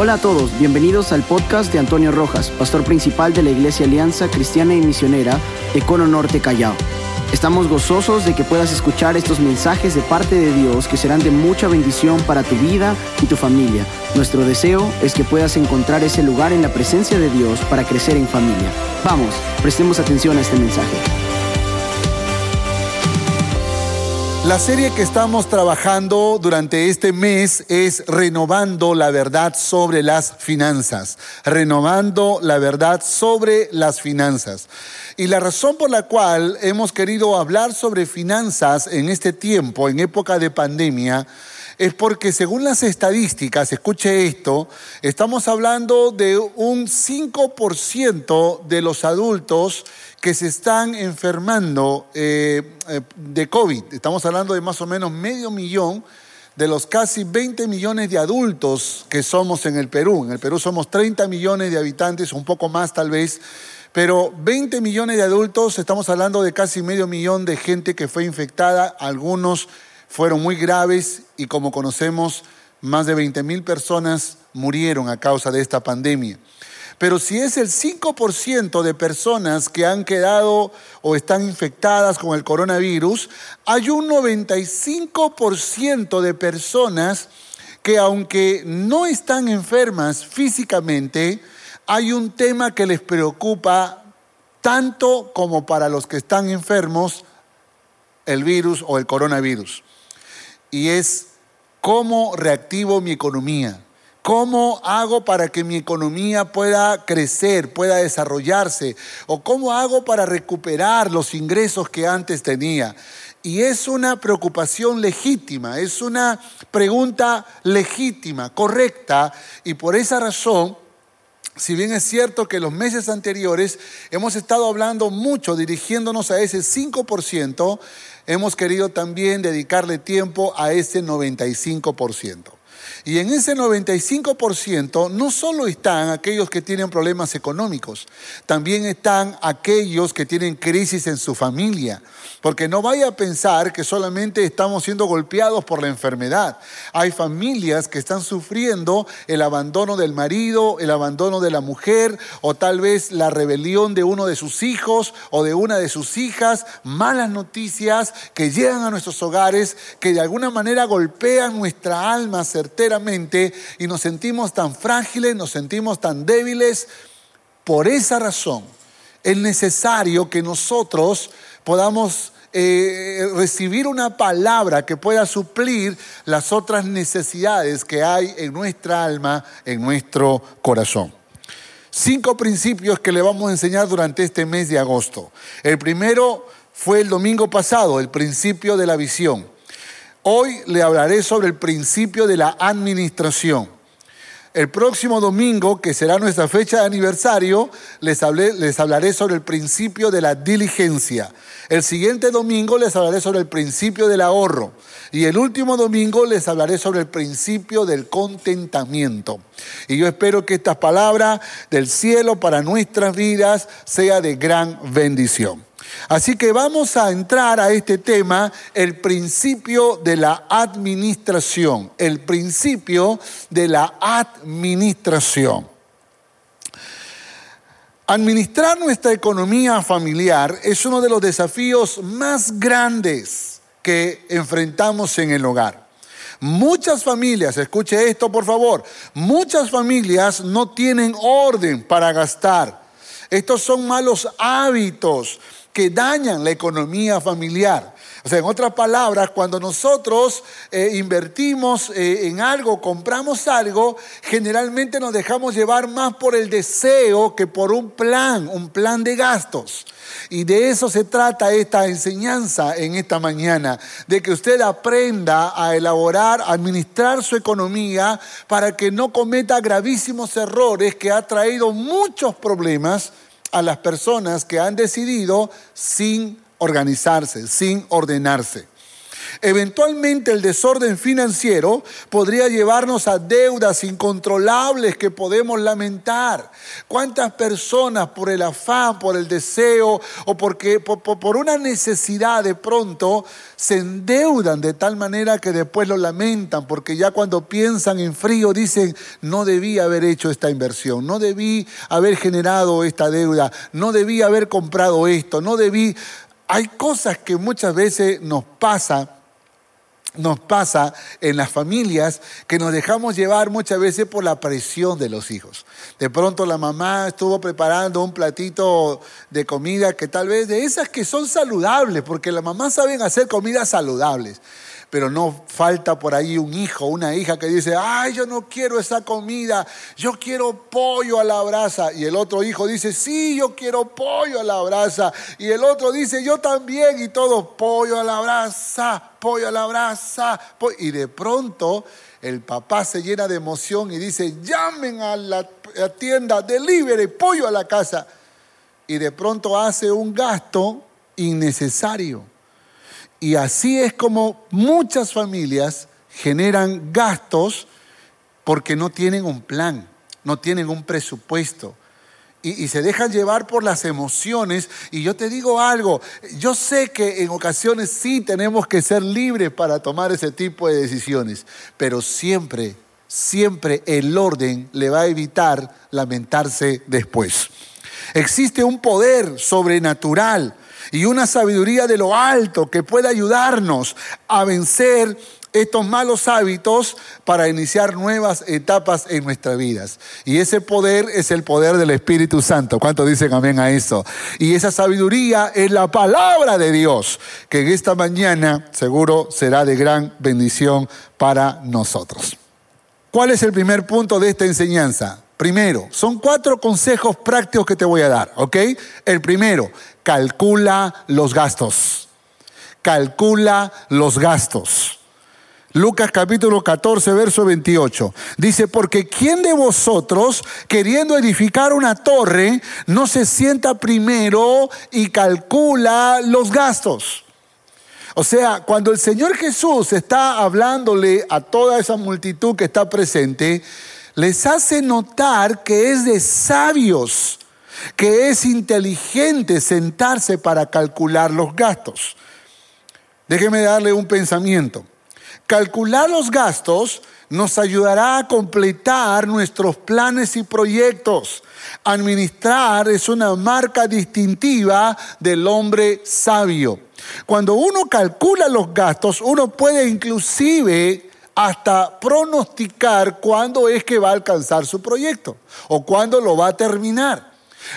Hola a todos, bienvenidos al podcast de Antonio Rojas, pastor principal de la Iglesia Alianza Cristiana y Misionera de Cono Norte Callao. Estamos gozosos de que puedas escuchar estos mensajes de parte de Dios que serán de mucha bendición para tu vida y tu familia. Nuestro deseo es que puedas encontrar ese lugar en la presencia de Dios para crecer en familia. Vamos, prestemos atención a este mensaje. La serie que estamos trabajando durante este mes es Renovando la verdad sobre las finanzas. Renovando la verdad sobre las finanzas. Y la razón por la cual hemos querido hablar sobre finanzas en este tiempo, en época de pandemia, es porque según las estadísticas, escuche esto, estamos hablando de un 5% de los adultos que se están enfermando eh, eh, de COVID. Estamos hablando de más o menos medio millón de los casi 20 millones de adultos que somos en el Perú. En el Perú somos 30 millones de habitantes, un poco más tal vez, pero 20 millones de adultos, estamos hablando de casi medio millón de gente que fue infectada, algunos fueron muy graves y como conocemos, más de 20 mil personas murieron a causa de esta pandemia. Pero si es el 5% de personas que han quedado o están infectadas con el coronavirus, hay un 95% de personas que aunque no están enfermas físicamente, hay un tema que les preocupa tanto como para los que están enfermos el virus o el coronavirus. Y es cómo reactivo mi economía. ¿Cómo hago para que mi economía pueda crecer, pueda desarrollarse? ¿O cómo hago para recuperar los ingresos que antes tenía? Y es una preocupación legítima, es una pregunta legítima, correcta, y por esa razón si bien es cierto que los meses anteriores hemos estado hablando mucho, dirigiéndonos a ese 5%, hemos querido también dedicarle tiempo a ese 95%. Y en ese 95% no solo están aquellos que tienen problemas económicos, también están aquellos que tienen crisis en su familia. Porque no vaya a pensar que solamente estamos siendo golpeados por la enfermedad. Hay familias que están sufriendo el abandono del marido, el abandono de la mujer o tal vez la rebelión de uno de sus hijos o de una de sus hijas. Malas noticias que llegan a nuestros hogares que de alguna manera golpean nuestra alma certera y nos sentimos tan frágiles, nos sentimos tan débiles. Por esa razón es necesario que nosotros podamos eh, recibir una palabra que pueda suplir las otras necesidades que hay en nuestra alma, en nuestro corazón. Cinco principios que le vamos a enseñar durante este mes de agosto. El primero fue el domingo pasado, el principio de la visión. Hoy le hablaré sobre el principio de la administración. El próximo domingo, que será nuestra fecha de aniversario, les, les, hablaré sobre el principio de la diligencia. El siguiente domingo les hablaré sobre el principio del ahorro. Y el último domingo les hablaré sobre el principio del contentamiento. Y yo espero que estas palabras del cielo para nuestras vidas sea de gran bendición. Así que vamos a entrar a este tema, el principio de la administración, el principio de la administración. Administrar nuestra economía familiar es uno de los desafíos más grandes que enfrentamos en el hogar. Muchas familias, escuche esto por favor, muchas familias no tienen orden para gastar. Estos son malos hábitos que dañan la economía familiar. O sea, en otras palabras, cuando nosotros eh, invertimos eh, en algo, compramos algo, generalmente nos dejamos llevar más por el deseo que por un plan, un plan de gastos. Y de eso se trata esta enseñanza en esta mañana, de que usted aprenda a elaborar, administrar su economía para que no cometa gravísimos errores que ha traído muchos problemas a las personas que han decidido sin organizarse, sin ordenarse. Eventualmente el desorden financiero podría llevarnos a deudas incontrolables que podemos lamentar. ¿Cuántas personas por el afán, por el deseo o porque, por, por una necesidad de pronto se endeudan de tal manera que después lo lamentan porque ya cuando piensan en frío dicen, no debí haber hecho esta inversión, no debí haber generado esta deuda, no debí haber comprado esto, no debí... Hay cosas que muchas veces nos pasa nos pasa en las familias que nos dejamos llevar muchas veces por la presión de los hijos. De pronto la mamá estuvo preparando un platito de comida que tal vez de esas que son saludables, porque las mamás saben hacer comidas saludables pero no falta por ahí un hijo, una hija que dice, ay, yo no quiero esa comida, yo quiero pollo a la brasa. Y el otro hijo dice, sí, yo quiero pollo a la brasa. Y el otro dice, yo también. Y todo, pollo a la brasa, pollo a la brasa. Y de pronto el papá se llena de emoción y dice, llamen a la, tienda, delivery, pollo a la casa. Y de pronto hace un gasto innecesario. Y así es como muchas familias generan gastos porque no tienen un plan, no tienen un presupuesto. Y, se dejan llevar por las emociones. Y yo te digo algo, yo sé que en ocasiones sí tenemos que ser libres para tomar ese tipo de decisiones, pero siempre, siempre el orden le va a evitar lamentarse después. Existe un poder sobrenatural y una sabiduría de lo alto que pueda ayudarnos a vencer estos malos hábitos para iniciar nuevas etapas en nuestras vidas. Y ese poder es el poder del Espíritu Santo. ¿Cuánto dicen amén a eso? Y esa sabiduría es la palabra de Dios, que en esta mañana seguro será de gran bendición para nosotros. ¿Cuál es el primer punto de esta enseñanza? Primero, son cuatro consejos prácticos que te voy a dar, ¿ok? El primero, calcula los gastos. Calcula los gastos. Lucas capítulo 14, verso 28. Dice, porque ¿quién de vosotros, queriendo edificar una torre, no se sienta primero y calcula los gastos? O sea, cuando el Señor Jesús está hablándole a toda esa multitud que está presente, les hace notar que es de sabios, que es inteligente sentarse para calcular los gastos. Déjeme darle un pensamiento. Calcular los gastos nos ayudará a completar nuestros planes y proyectos. Administrar es una marca distintiva del hombre sabio. Cuando uno calcula los gastos, uno puede inclusive hasta pronosticar cuándo es que va a alcanzar su proyecto o cuándo lo va a terminar.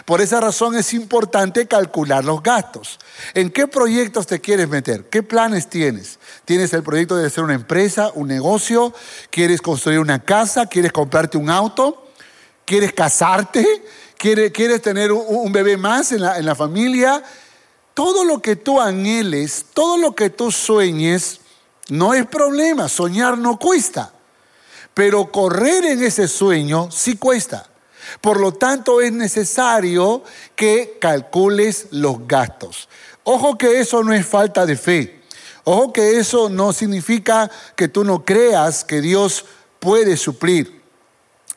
Por esa razón es importante calcular los gastos. ¿En qué proyectos te quieres meter? ¿Qué planes tienes? ¿Tienes el proyecto de hacer una empresa, un negocio? ¿Quieres construir una casa? ¿Quieres comprarte un auto? ¿Quieres casarte? ¿Quieres, tener un, bebé más en la, en la familia? Todo lo que tú anheles, todo lo que tú sueñes, no es problema, soñar no cuesta, pero correr en ese sueño sí cuesta. Por lo tanto, es necesario que calcules los gastos. Ojo que eso no es falta de fe. Ojo que eso no significa que tú no creas que Dios puede suplir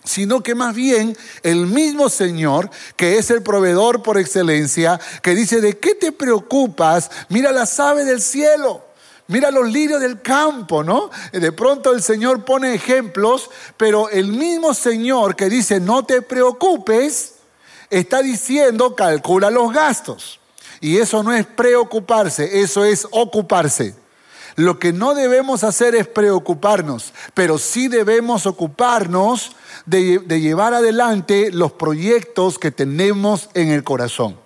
sino que más bien el mismo Señor, que es el proveedor por excelencia, que dice, ¿de qué te preocupas? Mira las aves del cielo. Mira los lirios del campo, ¿no? De pronto el Señor pone ejemplos, pero el mismo Señor que dice no te preocupes, está diciendo calcula los gastos. Y eso no es preocuparse, eso es ocuparse. Lo que no debemos hacer es preocuparnos, pero sí debemos ocuparnos de, de llevar adelante los proyectos que tenemos en el corazón.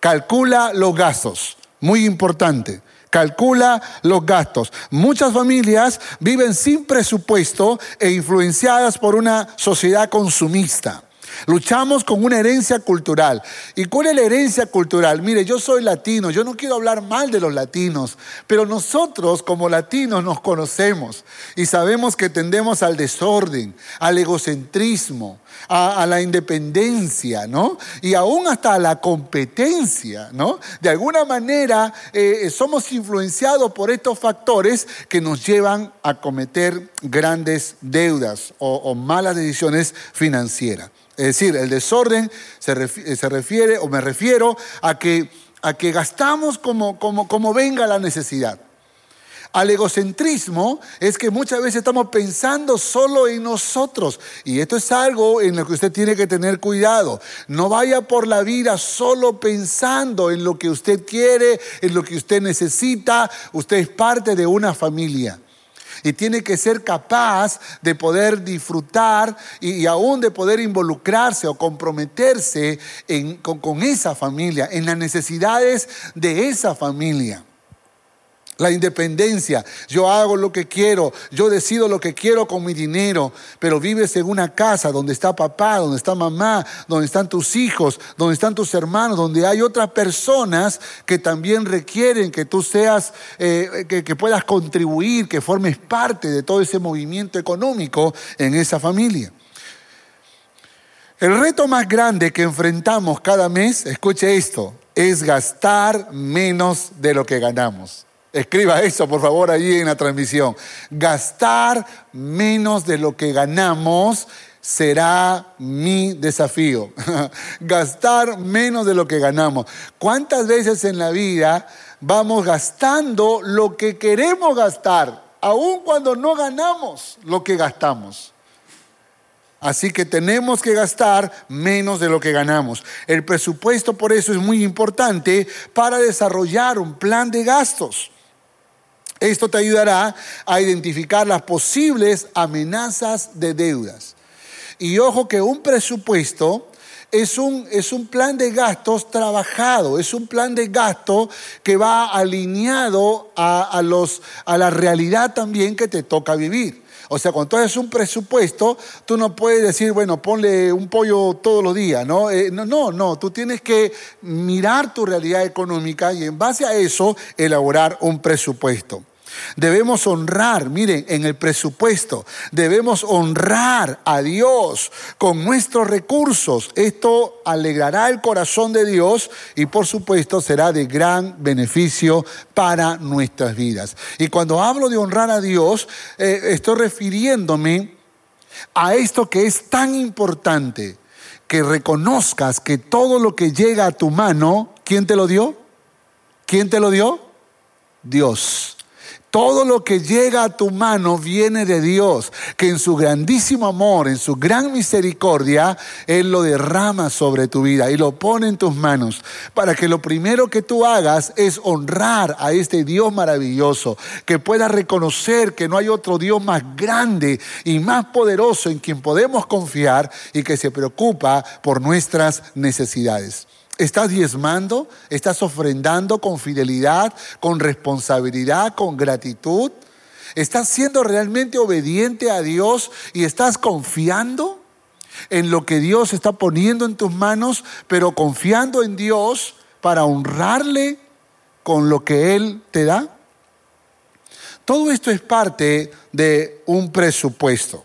Calcula los gastos, muy importante calcula los gastos. Muchas familias viven sin presupuesto e influenciadas por una sociedad consumista. Luchamos con una herencia cultural. ¿Y cuál es la herencia cultural? Mire, yo soy latino, yo no quiero hablar mal de los latinos, pero nosotros como latinos nos conocemos y sabemos que tendemos al desorden, al egocentrismo, a, la independencia, ¿no? Y aún hasta a la competencia, ¿no? De alguna manera eh, somos influenciados por estos factores que nos llevan a cometer grandes deudas o malas decisiones financieras. Es decir, el desorden se refiere, o me refiero a que, a que gastamos como, como, como venga la necesidad. Al egocentrismo es que muchas veces estamos pensando solo en nosotros. Y esto es algo en lo que usted tiene que tener cuidado. No vaya por la vida solo pensando en lo que usted quiere, en lo que usted necesita. Usted es parte de una familia y tiene que ser capaz de poder disfrutar y, aún de poder involucrarse o comprometerse con, esa familia, en las necesidades de esa familia. La independencia, yo hago lo que quiero, yo decido lo que quiero con mi dinero, pero vives en una casa donde está papá, donde está mamá, donde están tus hijos, donde están tus hermanos, donde hay otras personas que también requieren que tú seas, eh, que, que puedas contribuir, que formes parte de todo ese movimiento económico en esa familia. El reto más grande que enfrentamos cada mes, escuche esto, es gastar menos de lo que ganamos. Escriba eso, por favor, ahí en la transmisión. Gastar menos de lo que ganamos será mi desafío. Gastar menos de lo que ganamos. ¿Cuántas veces en la vida vamos gastando lo que queremos gastar, aun cuando no ganamos lo que gastamos? Así que tenemos que gastar menos de lo que ganamos. El presupuesto por eso es muy importante para desarrollar un plan de gastos. Esto te ayudará a identificar las posibles amenazas de deudas. Y ojo que un presupuesto es un, es un plan de gastos trabajado, es un plan de gasto que va alineado a, los, a la realidad también que te toca vivir. O sea, cuando tú haces un presupuesto, tú no puedes decir, bueno, ponle un pollo todos los días, ¿no? Eh, no, no, no, tú tienes que mirar tu realidad económica y en base a eso elaborar un presupuesto. Debemos honrar, miren, en el presupuesto, debemos honrar a Dios con nuestros recursos. Esto alegrará el corazón de Dios y por supuesto será de gran beneficio para nuestras vidas. Y cuando hablo de honrar a Dios, eh, estoy refiriéndome a esto que es tan importante, que reconozcas que todo lo que llega a tu mano, ¿quién te lo dio? ¿Quién te lo dio? Dios. Todo lo que llega a tu mano viene de Dios, que en su grandísimo amor, en su gran misericordia, Él lo derrama sobre tu vida y lo pone en tus manos, para que lo primero que tú hagas es honrar a este Dios maravilloso, que puedas reconocer que no hay otro Dios más grande y más poderoso en quien podemos confiar y que se preocupa por nuestras necesidades. ¿Estás diezmando? ¿Estás ofrendando con fidelidad, con responsabilidad, con gratitud? ¿Estás siendo realmente obediente a Dios y estás confiando en lo que Dios está poniendo en tus manos, pero confiando en Dios para honrarle con lo que Él te da? Todo esto es parte de un presupuesto.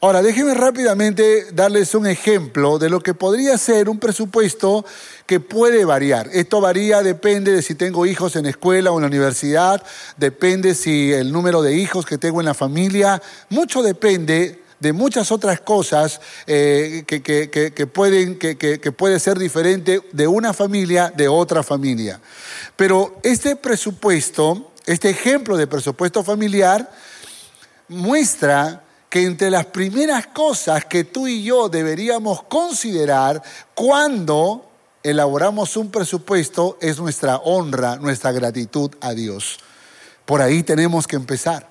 Ahora, déjenme rápidamente darles un ejemplo de lo que podría ser un presupuesto que puede variar. Esto varía, depende de si tengo hijos en escuela o en la universidad, depende si el número de hijos que tengo en la familia, mucho depende de muchas otras cosas eh, que, pueden, que puede ser diferente de una familia de otra familia. Pero este presupuesto, este ejemplo de presupuesto familiar, muestra que entre las primeras cosas que tú y yo deberíamos considerar cuando elaboramos un presupuesto es nuestra honra, nuestra gratitud a Dios. Por ahí tenemos que empezar.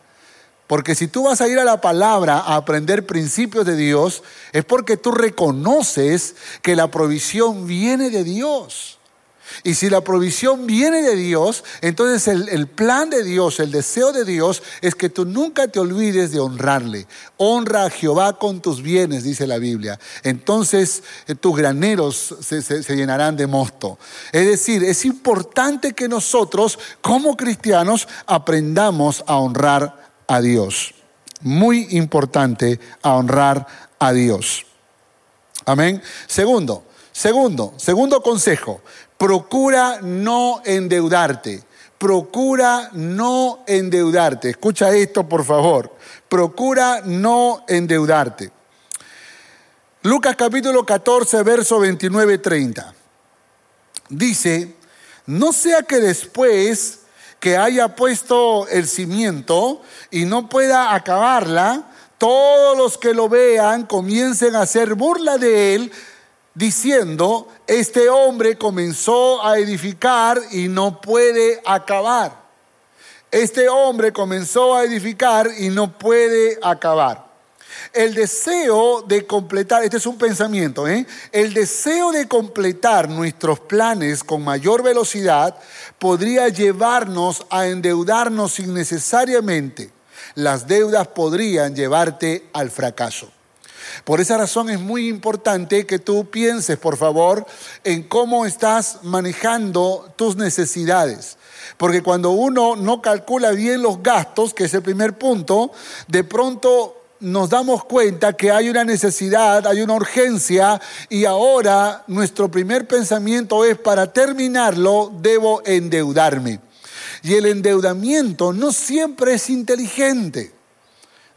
Porque si tú vas a ir a la palabra a aprender principios de Dios, es porque tú reconoces que la provisión viene de Dios. Y si la provisión viene de Dios, entonces el, plan de Dios, el deseo de Dios es que tú nunca te olvides de honrarle. Honra a Jehová con tus bienes, dice la Biblia. Entonces eh, tus graneros se, se llenarán de mosto. Es decir, es importante que nosotros como cristianos aprendamos a honrar a Dios. Muy importante a honrar a Dios. Amén. Segundo, segundo, segundo consejo procura no endeudarte. Procura no endeudarte. Escucha esto, por favor. Procura no endeudarte. Lucas capítulo 14, verso 29, 30. Dice, no sea que después que haya puesto el cimiento y no pueda acabarla, todos los que lo vean comiencen a hacer burla de él, diciendo, este hombre comenzó a edificar y no puede acabar. Este hombre comenzó a edificar y no puede acabar. El deseo de completar, este es un pensamiento, ¿eh? el deseo de completar nuestros planes con mayor velocidad podría llevarnos a endeudarnos innecesariamente. Las deudas podrían llevarte al fracaso. Por esa razón es muy importante que tú pienses, por favor, en cómo estás manejando tus necesidades. Porque cuando uno no calcula bien los gastos, que es el primer punto, de pronto nos damos cuenta que hay una necesidad, hay una urgencia y ahora nuestro primer pensamiento es, para terminarlo, debo endeudarme. Y el endeudamiento no siempre es inteligente.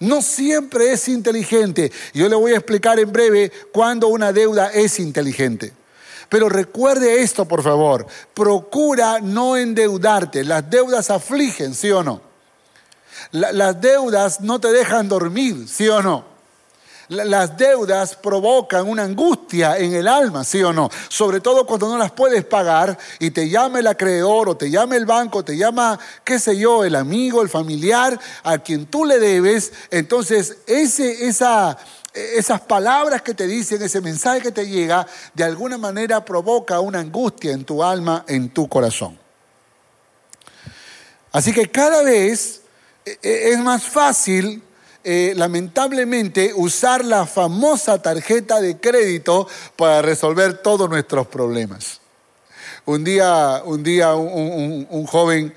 No siempre es inteligente. Yo le voy a explicar en breve cuándo una deuda es inteligente. Pero recuerde esto, por favor. Procura no endeudarte. Las deudas afligen, ¿sí o no? las deudas no te dejan dormir, ¿sí o no? Las deudas provocan una angustia en el alma, ¿sí o no? Sobre todo cuando no las puedes pagar y te llama el acreedor o te llama el banco, te llama, qué sé yo, el amigo, el familiar a quien tú le debes. Entonces, ese, esa, esas palabras que te dicen, ese mensaje que te llega, de alguna manera provoca una angustia en tu alma, en tu corazón. Así que cada vez eh, es más fácil eh, lamentablemente, usar la famosa tarjeta de crédito para resolver todos nuestros problemas. Un día, un, día un, joven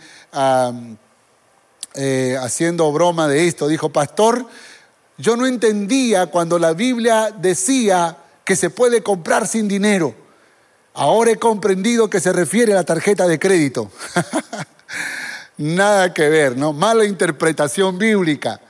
eh, haciendo broma de esto dijo, pastor, yo no entendía cuando la Biblia decía que se puede comprar sin dinero. Ahora he comprendido que se refiere a la tarjeta de crédito. Nada que ver, ¿no? Mala interpretación bíblica.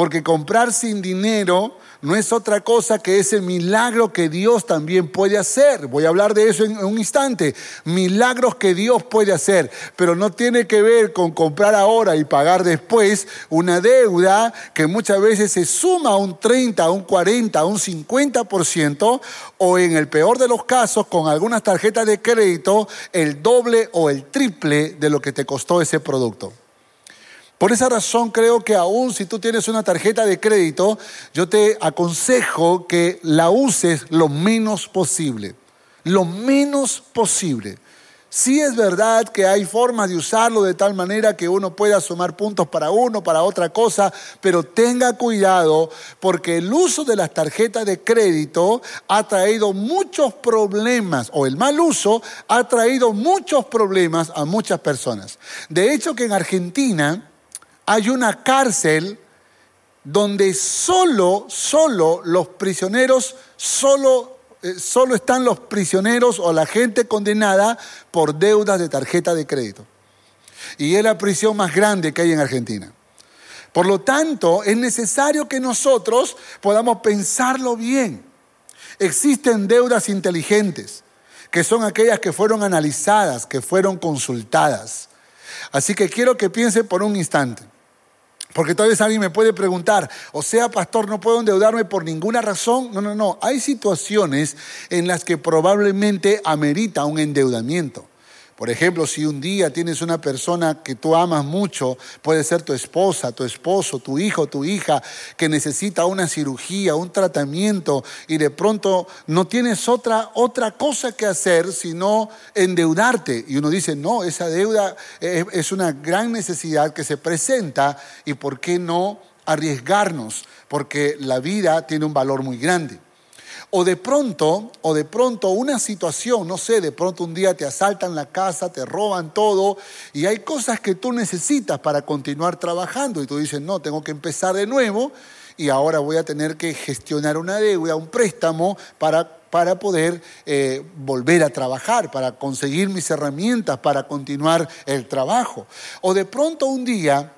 Porque comprar sin dinero no es otra cosa que ese milagro que Dios también puede hacer. Voy a hablar de eso en un instante. Milagros que Dios puede hacer, pero no tiene que ver con comprar ahora y pagar después una deuda que muchas veces se suma a un 30, a un 40, a un 50% o en el peor de los casos con algunas tarjetas de crédito el doble o el triple de lo que te costó ese producto. Por esa razón creo que aún si tú tienes una tarjeta de crédito, yo te aconsejo que la uses lo menos posible. Lo menos posible. Sí es verdad que hay formas de usarlo de tal manera que uno pueda sumar puntos para uno, para otra cosa, pero tenga cuidado porque el uso de las tarjetas de crédito ha traído muchos problemas, o el mal uso ha traído muchos problemas a muchas personas. De hecho que en Argentina hay una cárcel donde solo, solo los prisioneros, solo, eh, solo están los prisioneros o la gente condenada por deudas de tarjeta de crédito. Y es la prisión más grande que hay en Argentina. Por lo tanto, es necesario que nosotros podamos pensarlo bien. Existen deudas inteligentes, que son aquellas que fueron analizadas, que fueron consultadas. Así que quiero que piensen por un instante. Porque tal vez alguien me puede preguntar, o sea, pastor, no puedo endeudarme por ninguna razón. No, no, no. Hay situaciones en las que probablemente amerita un endeudamiento. Por ejemplo, si un día tienes una persona que tú amas mucho, puede ser tu esposa, tu esposo, tu hijo, tu hija, que necesita una cirugía, un tratamiento y de pronto no tienes otra, otra cosa que hacer sino endeudarte. Y uno dice, no, esa deuda es una gran necesidad que se presenta y ¿por qué no arriesgarnos? Porque la vida tiene un valor muy grande. O de pronto, o de pronto una situación, no sé, de pronto un día te asaltan la casa, te roban todo y hay cosas que tú necesitas para continuar trabajando y tú dices, no, tengo que empezar de nuevo y ahora voy a tener que gestionar una deuda, un préstamo para para poder eh, volver a trabajar, para conseguir mis herramientas, para continuar el trabajo. O de pronto un día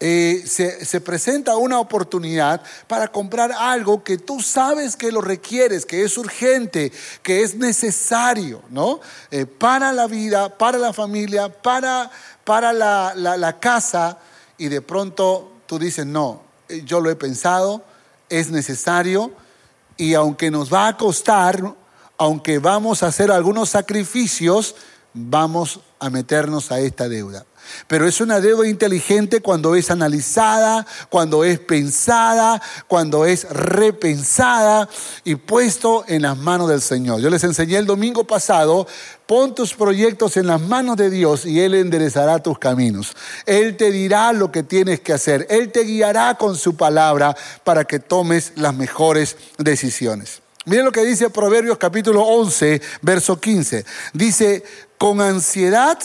eh, se, presenta una oportunidad para comprar algo que tú sabes que lo requieres, que es urgente, que es necesario, ¿no? Eh, para la vida, para la familia, para, para la, la casa, y de pronto tú dices, no, eh, yo lo he pensado, es necesario, y aunque nos va a costar, aunque vamos a hacer algunos sacrificios, vamos a meternos a esta deuda. Pero es una deuda inteligente cuando es analizada, cuando es pensada, cuando es repensada y puesto en las manos del Señor. Yo les enseñé el domingo pasado, pon tus proyectos en las manos de Dios y Él enderezará tus caminos. Él te dirá lo que tienes que hacer. Él te guiará con su palabra para que tomes las mejores decisiones. Miren lo que dice Proverbios capítulo 11, verso 15. Dice, con ansiedad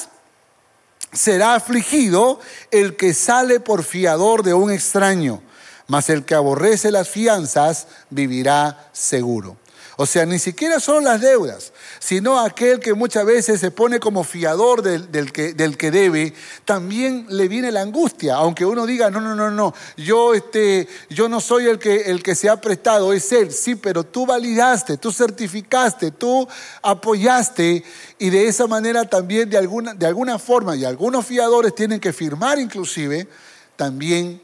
será afligido el que sale por fiador de un extraño, mas el que aborrece las fianzas vivirá seguro. O sea, ni siquiera son las deudas, sino aquel que muchas veces se pone como fiador del, que, debe, también le viene la angustia, aunque uno diga, no, no, no, no, yo, este, yo no soy el que, el que se ha prestado, es él, sí, pero tú validaste, tú certificaste, tú apoyaste y de esa manera también de alguna, de alguna forma, y algunos fiadores tienen que firmar inclusive, también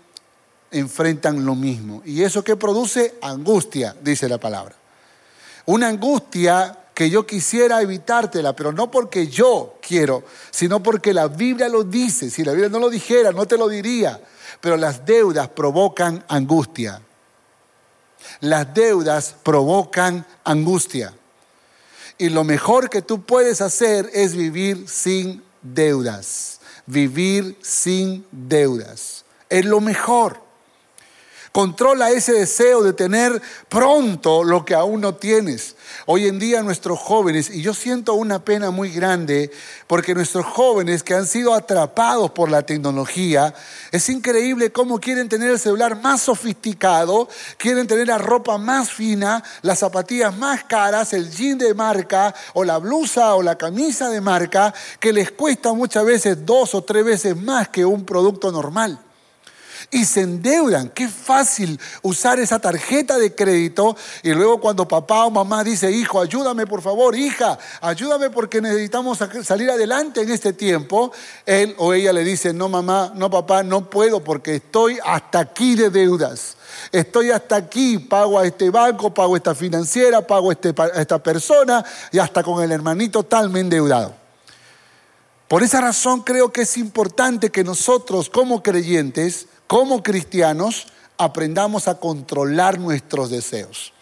enfrentan lo mismo. ¿Y eso que produce? Angustia, dice la palabra una angustia que yo quisiera evitártela, pero no porque yo quiero, sino porque la Biblia lo dice. Si la Biblia no lo dijera, no te lo diría. Pero las deudas provocan angustia. Las deudas provocan angustia. Y lo mejor que tú puedes hacer es vivir sin deudas. Vivir sin deudas. Es lo mejor. Controla ese deseo de tener pronto lo que aún no tienes. Hoy en día nuestros jóvenes, y yo siento una pena muy grande, porque nuestros jóvenes que han sido atrapados por la tecnología, es increíble cómo quieren tener el celular más sofisticado, quieren tener la ropa más fina, las zapatillas más caras, el jean de marca, o la blusa o la camisa de marca, que les cuesta muchas veces dos o tres veces más que un producto normal y se endeudan. Qué fácil usar esa tarjeta de crédito y luego cuando papá o mamá dice, hijo, ayúdame por favor, hija, ayúdame porque necesitamos salir adelante en este tiempo, él o ella le dice, no mamá, no papá, no puedo porque estoy hasta aquí de deudas. Estoy hasta aquí, pago a este banco, pago a esta financiera, pago a, este, esta persona y hasta con el hermanito tal me endeudado. Por esa razón creo que es importante que nosotros como creyentes como cristianos aprendamos a controlar nuestros deseos.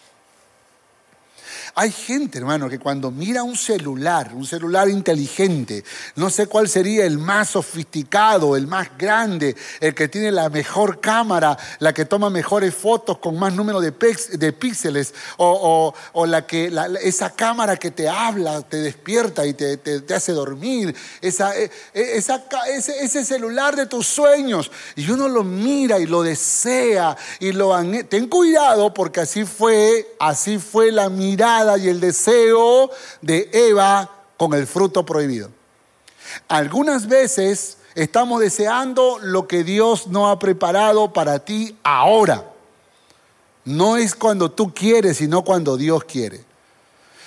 Hay gente, hermano, que cuando mira un celular, un celular inteligente, no sé cuál sería el más sofisticado, el más grande, el que tiene la mejor cámara, la que toma mejores fotos con más número de, píxeles, o, la que, esa cámara que te habla, te despierta y te, hace dormir, e, e, ese, ese, celular de tus sueños. Y uno lo mira y lo desea y lo... Ten cuidado porque así fue, así fue la mirada y el deseo de Eva con el fruto prohibido. Algunas veces estamos deseando lo que Dios no ha preparado para ti ahora. No es cuando tú quieres, sino cuando Dios quiere.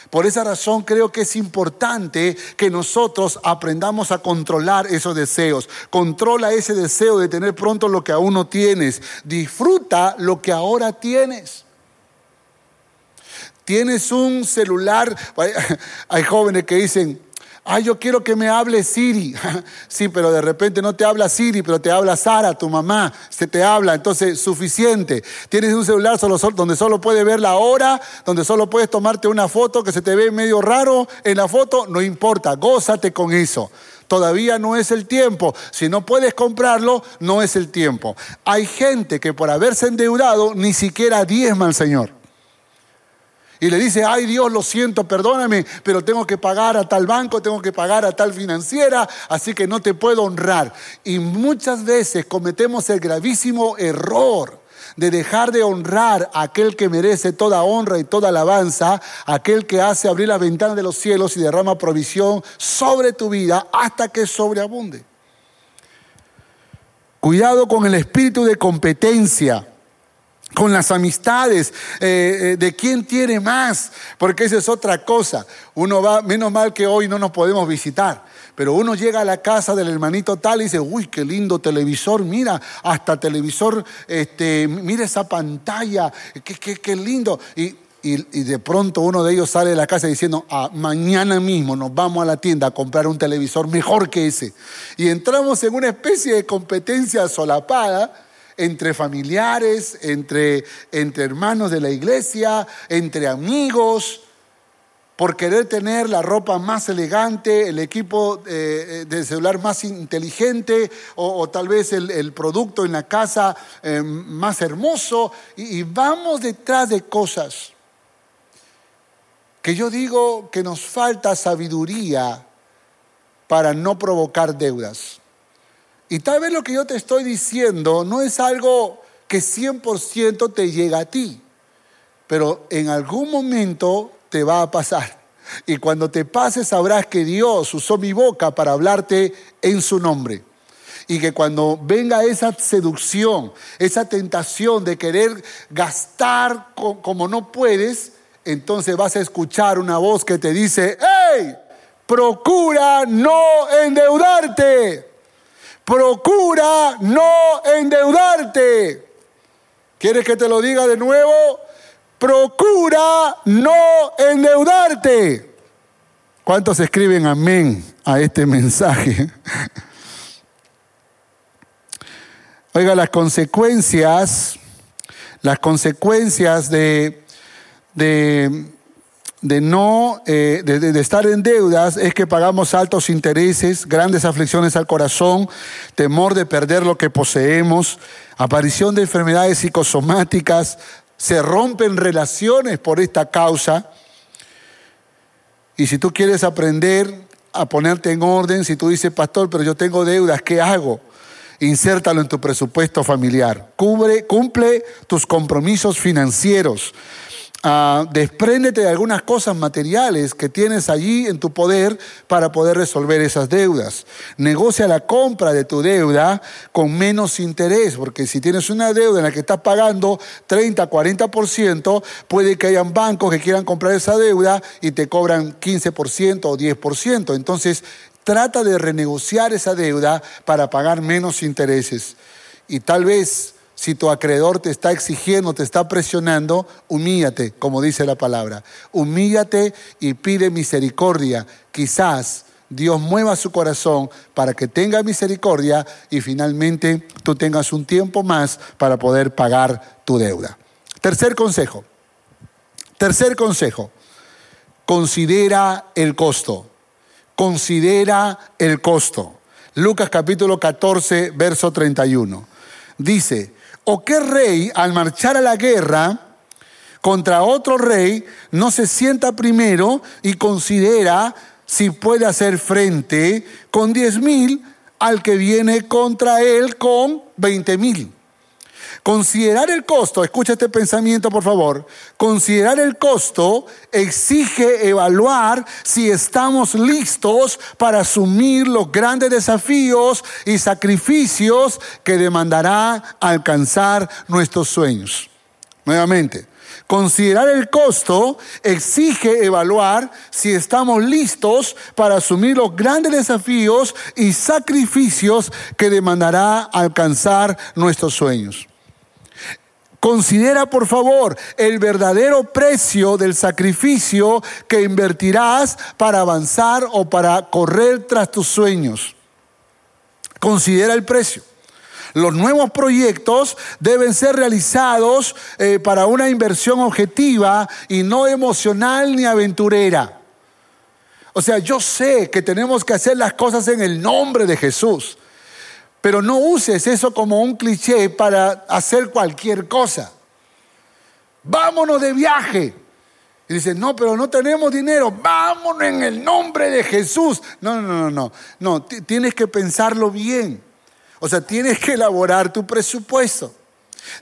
Por esa razón creo que es importante que nosotros aprendamos a controlar esos deseos. Controla ese deseo de tener pronto lo que aún no tienes. Disfruta lo que ahora tienes. Tienes un celular, hay jóvenes que dicen, Ay, yo quiero que me hable Siri. sí, pero de repente no te habla Siri, pero te habla Sara, tu mamá. Se te habla, entonces suficiente. Tienes un celular donde solo puedes ver la hora, donde solo puedes tomarte una foto que se te ve medio raro en la foto. No importa, gózate con eso. Todavía no es el tiempo. Si no puedes comprarlo, no es el tiempo. Hay gente que por haberse endeudado ni siquiera diezma al Señor y le dice, ay Dios, lo siento, perdóname, pero tengo que pagar a tal banco, tengo que pagar a tal financiera, así que no te puedo honrar. Y muchas veces cometemos el gravísimo error de dejar de honrar a aquel que merece toda honra y toda alabanza, aquel que hace abrir las ventanas de los cielos y derrama provisión sobre tu vida hasta que sobreabunde. Cuidado con el espíritu de competencia con las amistades, eh, eh, de quién tiene más, porque esa es otra cosa. Uno va, menos mal que hoy no nos podemos visitar, pero uno llega a la casa del hermanito tal y dice, uy, qué lindo televisor, mira, hasta televisor, este, mira esa pantalla, qué, lindo. Y, y, de pronto uno de ellos sale de la casa diciendo, ah, mañana mismo nos vamos a la tienda a comprar un televisor mejor que ese. Y entramos en una especie de competencia solapada entre familiares, entre, entre hermanos de la iglesia, entre amigos, por querer tener la ropa más elegante, el equipo eh, de celular más inteligente o, tal vez el, producto en la casa eh, más hermoso. y vamos detrás de cosas que yo digo que nos falta sabiduría para no provocar deudas. Y tal vez lo que yo te estoy diciendo no es algo que 100% te llega a ti, pero en algún momento te va a pasar. Y cuando te pase sabrás que Dios usó mi boca para hablarte en su nombre. Y que cuando venga esa seducción, esa tentación de querer gastar como no puedes, entonces vas a escuchar una voz que te dice, ¡Hey! Procura no endeudarte. Procura no endeudarte. ¿Quieres que te lo diga de nuevo? Procura no endeudarte. ¿Cuántos escriben amén a este mensaje? Oiga, las consecuencias, las consecuencias de, de de no eh, de, estar en deudas es que pagamos altos intereses, grandes aflicciones al corazón, temor de perder lo que poseemos, aparición de enfermedades psicosomáticas, se rompen relaciones por esta causa. Y si tú quieres aprender a ponerte en orden, si tú dices, pastor, pero yo tengo deudas, ¿qué hago? Insértalo en tu presupuesto familiar. Cubre, cumple tus compromisos financieros. Uh, despréndete de algunas cosas materiales que tienes allí en tu poder para poder resolver esas deudas. Negocia la compra de tu deuda con menos interés, porque si tienes una deuda en la que estás pagando 30, 40%, puede que hayan bancos que quieran comprar esa deuda y te cobran 15% o 10%. Entonces, trata de renegociar esa deuda para pagar menos intereses. Y tal vez si tu acreedor te está exigiendo, te está presionando, humíllate, como dice la palabra. Humíllate y pide misericordia. Quizás Dios mueva su corazón para que tenga misericordia y finalmente tú tengas un tiempo más para poder pagar tu deuda. Tercer consejo. Tercer consejo. Considera el costo. Considera el costo. Lucas capítulo 14, verso 31. Dice, ¿O qué rey al marchar a la guerra contra otro rey no se sienta primero y considera si puede hacer frente con diez mil al que viene contra él con veinte mil? Considerar el costo, escucha este pensamiento por favor, considerar el costo exige evaluar si estamos listos para asumir los grandes desafíos y sacrificios que demandará alcanzar nuestros sueños. Nuevamente, Considerar el costo exige evaluar si estamos listos para asumir los grandes desafíos y sacrificios que demandará alcanzar nuestros sueños. Considera, por favor, el verdadero precio del sacrificio que invertirás para avanzar o para correr tras tus sueños. Considera el precio. Los nuevos proyectos deben ser realizados eh, para una inversión objetiva y no emocional ni aventurera. O sea, yo sé que tenemos que hacer las cosas en el nombre de Jesús, pero no uses eso como un cliché para hacer cualquier cosa. Vámonos de viaje. Y dice, no, pero no tenemos dinero, vámonos en el nombre de Jesús. No, no, no, no, no, tienes que pensarlo bien. O sea, tienes que elaborar tu presupuesto.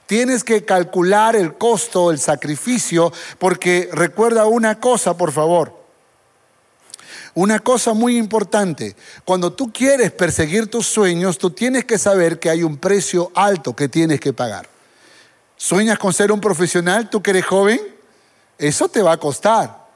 Tienes que calcular el costo, el sacrificio, porque recuerda una cosa, por favor. Una cosa muy importante, cuando tú quieres perseguir tus sueños, tú tienes que saber que hay un precio alto que tienes que pagar. ¿Sueñas con ser un profesional, tú que eres joven? Eso te va a costar.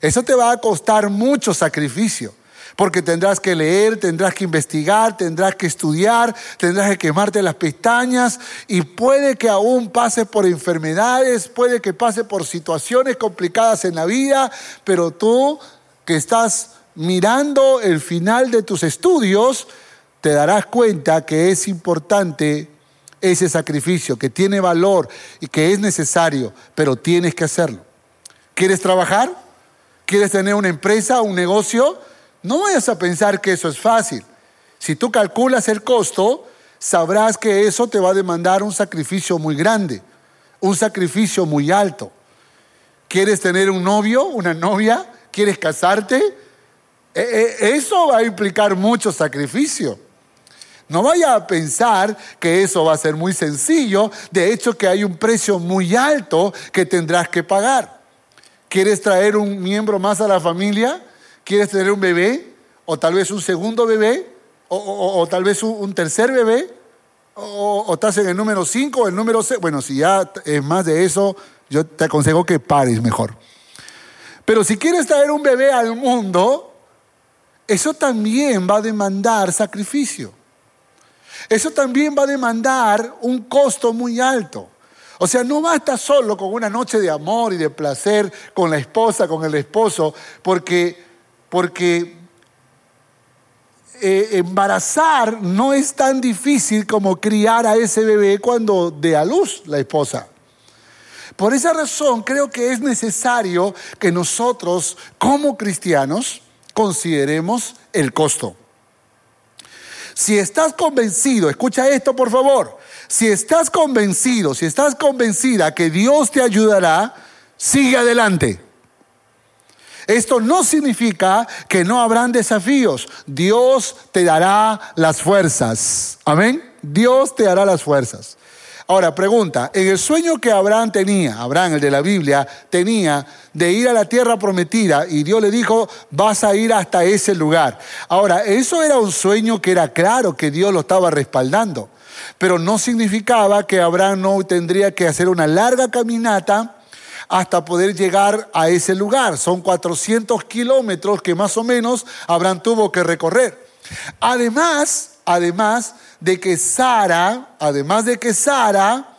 Eso te va a costar mucho sacrificio porque tendrás que leer, tendrás que investigar, tendrás que estudiar, tendrás que quemarte las pestañas y puede que aún pases por enfermedades, puede que pases por situaciones complicadas en la vida, pero tú que estás mirando el final de tus estudios, te darás cuenta que es importante ese sacrificio, que tiene valor y que es necesario, pero tienes que hacerlo. ¿Quieres trabajar? ¿Quieres tener una empresa, un negocio? No vayas a pensar que eso es fácil. Si tú calculas el costo, sabrás que eso te va a demandar un sacrificio muy grande, un sacrificio muy alto. ¿Quieres tener un novio, una novia? ¿Quieres casarte? E, e, eso va a implicar mucho sacrificio. No vaya a pensar que eso va a ser muy sencillo, de hecho que hay un precio muy alto que tendrás que pagar. ¿Quieres traer un miembro más a la familia? ¿Quieres tener un bebé? ¿O tal vez un segundo bebé? ¿O, tal vez un, tercer bebé? ¿O, estás en el número 5 o el número 6? Bueno, si ya es más de eso, yo te aconsejo que pares mejor. Pero si quieres traer un bebé al mundo, eso también va a demandar sacrificio. Eso también va a demandar un costo muy alto. O sea, no basta solo con una noche de amor y de placer con la esposa, con el esposo, porque porque eh, embarazar no es tan difícil como criar a ese bebé cuando dé a luz la esposa. Por esa razón creo que es necesario que nosotros como cristianos consideremos el costo. Si estás convencido, escucha esto por favor, si estás convencido, si estás convencida que Dios te ayudará, sigue adelante. Esto no significa que no habrán desafíos. Dios te dará las fuerzas. Amén. Dios te dará las fuerzas. Ahora, pregunta, en el sueño que Abraham tenía, Abraham, el de la Biblia, tenía de ir a la tierra prometida y Dios le dijo, vas a ir hasta ese lugar. Ahora, eso era un sueño que era claro que Dios lo estaba respaldando, pero no significaba que Abraham no tendría que hacer una larga caminata hasta poder llegar a ese lugar. Son 400 kilómetros que más o menos Abraham tuvo que recorrer. Además, además de que Sara, además de que Sara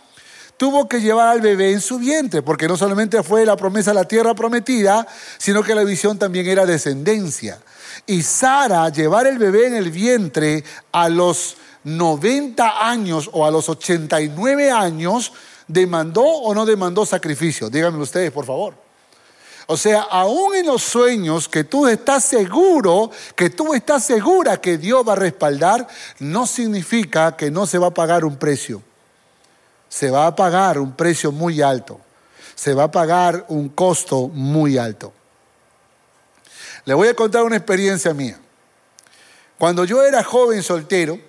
tuvo que llevar al bebé en su vientre, porque no solamente fue la promesa de la tierra prometida, sino que la visión también era descendencia. Y Sara llevar el bebé en el vientre a los 90 años o a los 89 años ¿demandó o no demandó sacrificio? Díganme ustedes, por favor. O sea, aún en los sueños que tú estás seguro, que tú estás segura que Dios va a respaldar, no significa que no se va a pagar un precio. Se va a pagar un precio muy alto. Se va a pagar un costo muy alto. Le voy a contar una experiencia mía. Cuando yo era joven soltero,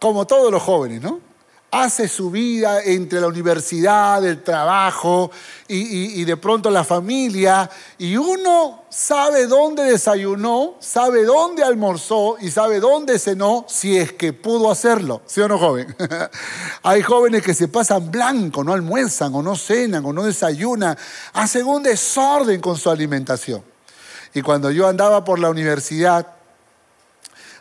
como todos los jóvenes, ¿no? Hace su vida entre la universidad, el trabajo y, de pronto la familia, y uno sabe dónde desayunó, sabe dónde almorzó y sabe dónde cenó si es que pudo hacerlo, ¿sí o no, joven? Hay jóvenes que se pasan blanco, no almuerzan o no cenan o no desayunan, hacen un desorden con su alimentación. Y cuando yo andaba por la universidad,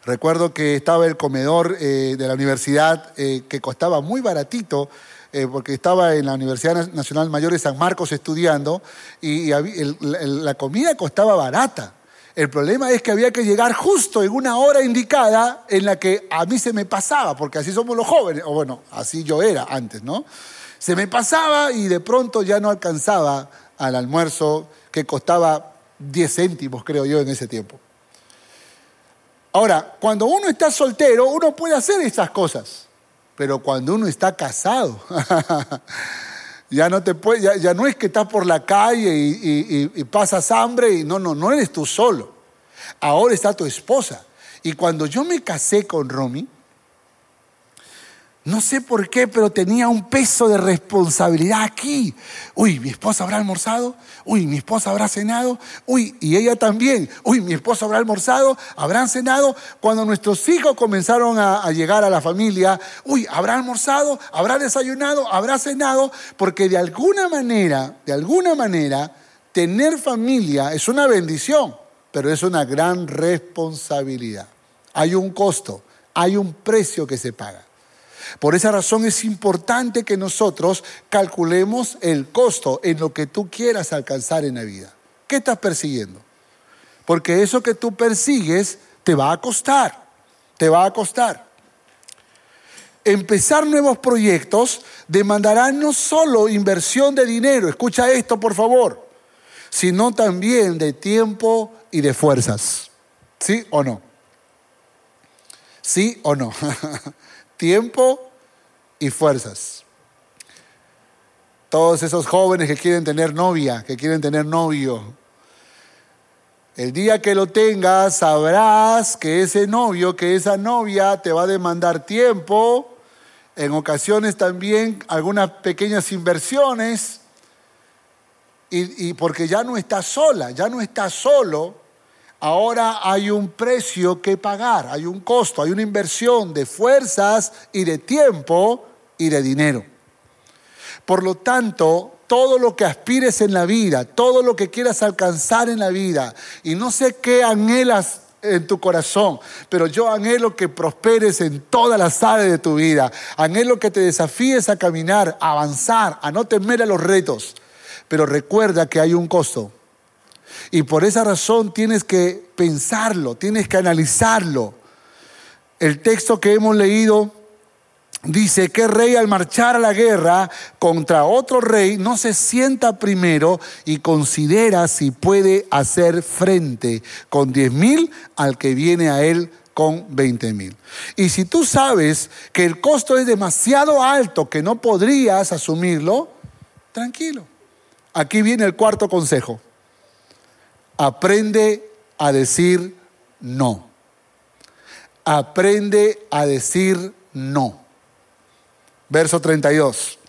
Recuerdo que estaba el comedor eh, de la universidad eh, que costaba muy baratito, eh, porque estaba en la Universidad Nacional Mayor de San Marcos estudiando, y, la comida costaba barata. El problema es que había que llegar justo en una hora indicada en la que a mí se me pasaba, porque así somos los jóvenes, o bueno, así yo era antes, ¿no? Se me pasaba y de pronto ya no alcanzaba al almuerzo que costaba 10 céntimos, creo yo, en ese tiempo. Ahora, cuando uno está soltero, uno puede hacer esas cosas, pero cuando uno está casado, ya no te puede, ya, no es que estás por la calle y, y, pasas hambre y no, no, no eres tú solo. Ahora está tu esposa. Y cuando yo me casé con Romy, no sé por qué, pero tenía un peso de responsabilidad aquí. Uy, mi esposa habrá almorzado. Uy, mi esposa habrá cenado. Uy, y ella también. Uy, mi esposa habrá almorzado. Habrán cenado. Cuando nuestros hijos comenzaron a, llegar a la familia, uy, habrá almorzado, habrá desayunado, habrá cenado. Porque de alguna manera, de alguna manera, tener familia es una bendición, pero es una gran responsabilidad. Hay un costo, hay un precio que se paga. Por esa razón es importante que nosotros calculemos el costo en lo que tú quieras alcanzar en la vida. ¿Qué estás persiguiendo? Porque eso que tú persigues te va a costar, te va a costar. Empezar nuevos proyectos demandará no solo inversión de dinero, escucha esto por favor, sino también de tiempo y de fuerzas. ¿Sí o no? ¿Sí o no? tiempo y fuerzas. Todos esos jóvenes que quieren tener novia, que quieren tener novio. El día que lo tengas, sabrás que ese novio, que esa novia te va a demandar tiempo, en ocasiones también algunas pequeñas inversiones, y, porque ya no estás sola, ya no estás solo, ahora hay un precio que pagar, hay un costo, hay una inversión de fuerzas y de tiempo y de dinero. Por lo tanto, todo lo que aspires en la vida, todo lo que quieras alcanzar en la vida, y no sé qué anhelas en tu corazón, pero yo anhelo que prosperes en todas las áreas de tu vida, anhelo que te desafíes a caminar, a avanzar, a no temer a los retos, pero recuerda que hay un costo y por esa razón tienes que pensarlo, tienes que analizarlo. El texto que hemos leído dice que rey al marchar a la guerra contra otro rey no se sienta primero y considera si puede hacer frente con diez mil al que viene a él con 20 mil. Y si tú sabes que el costo es demasiado alto, que no podrías asumirlo, tranquilo. Aquí viene el cuarto consejo aprende a decir no. Aprende a decir no. Verso 32.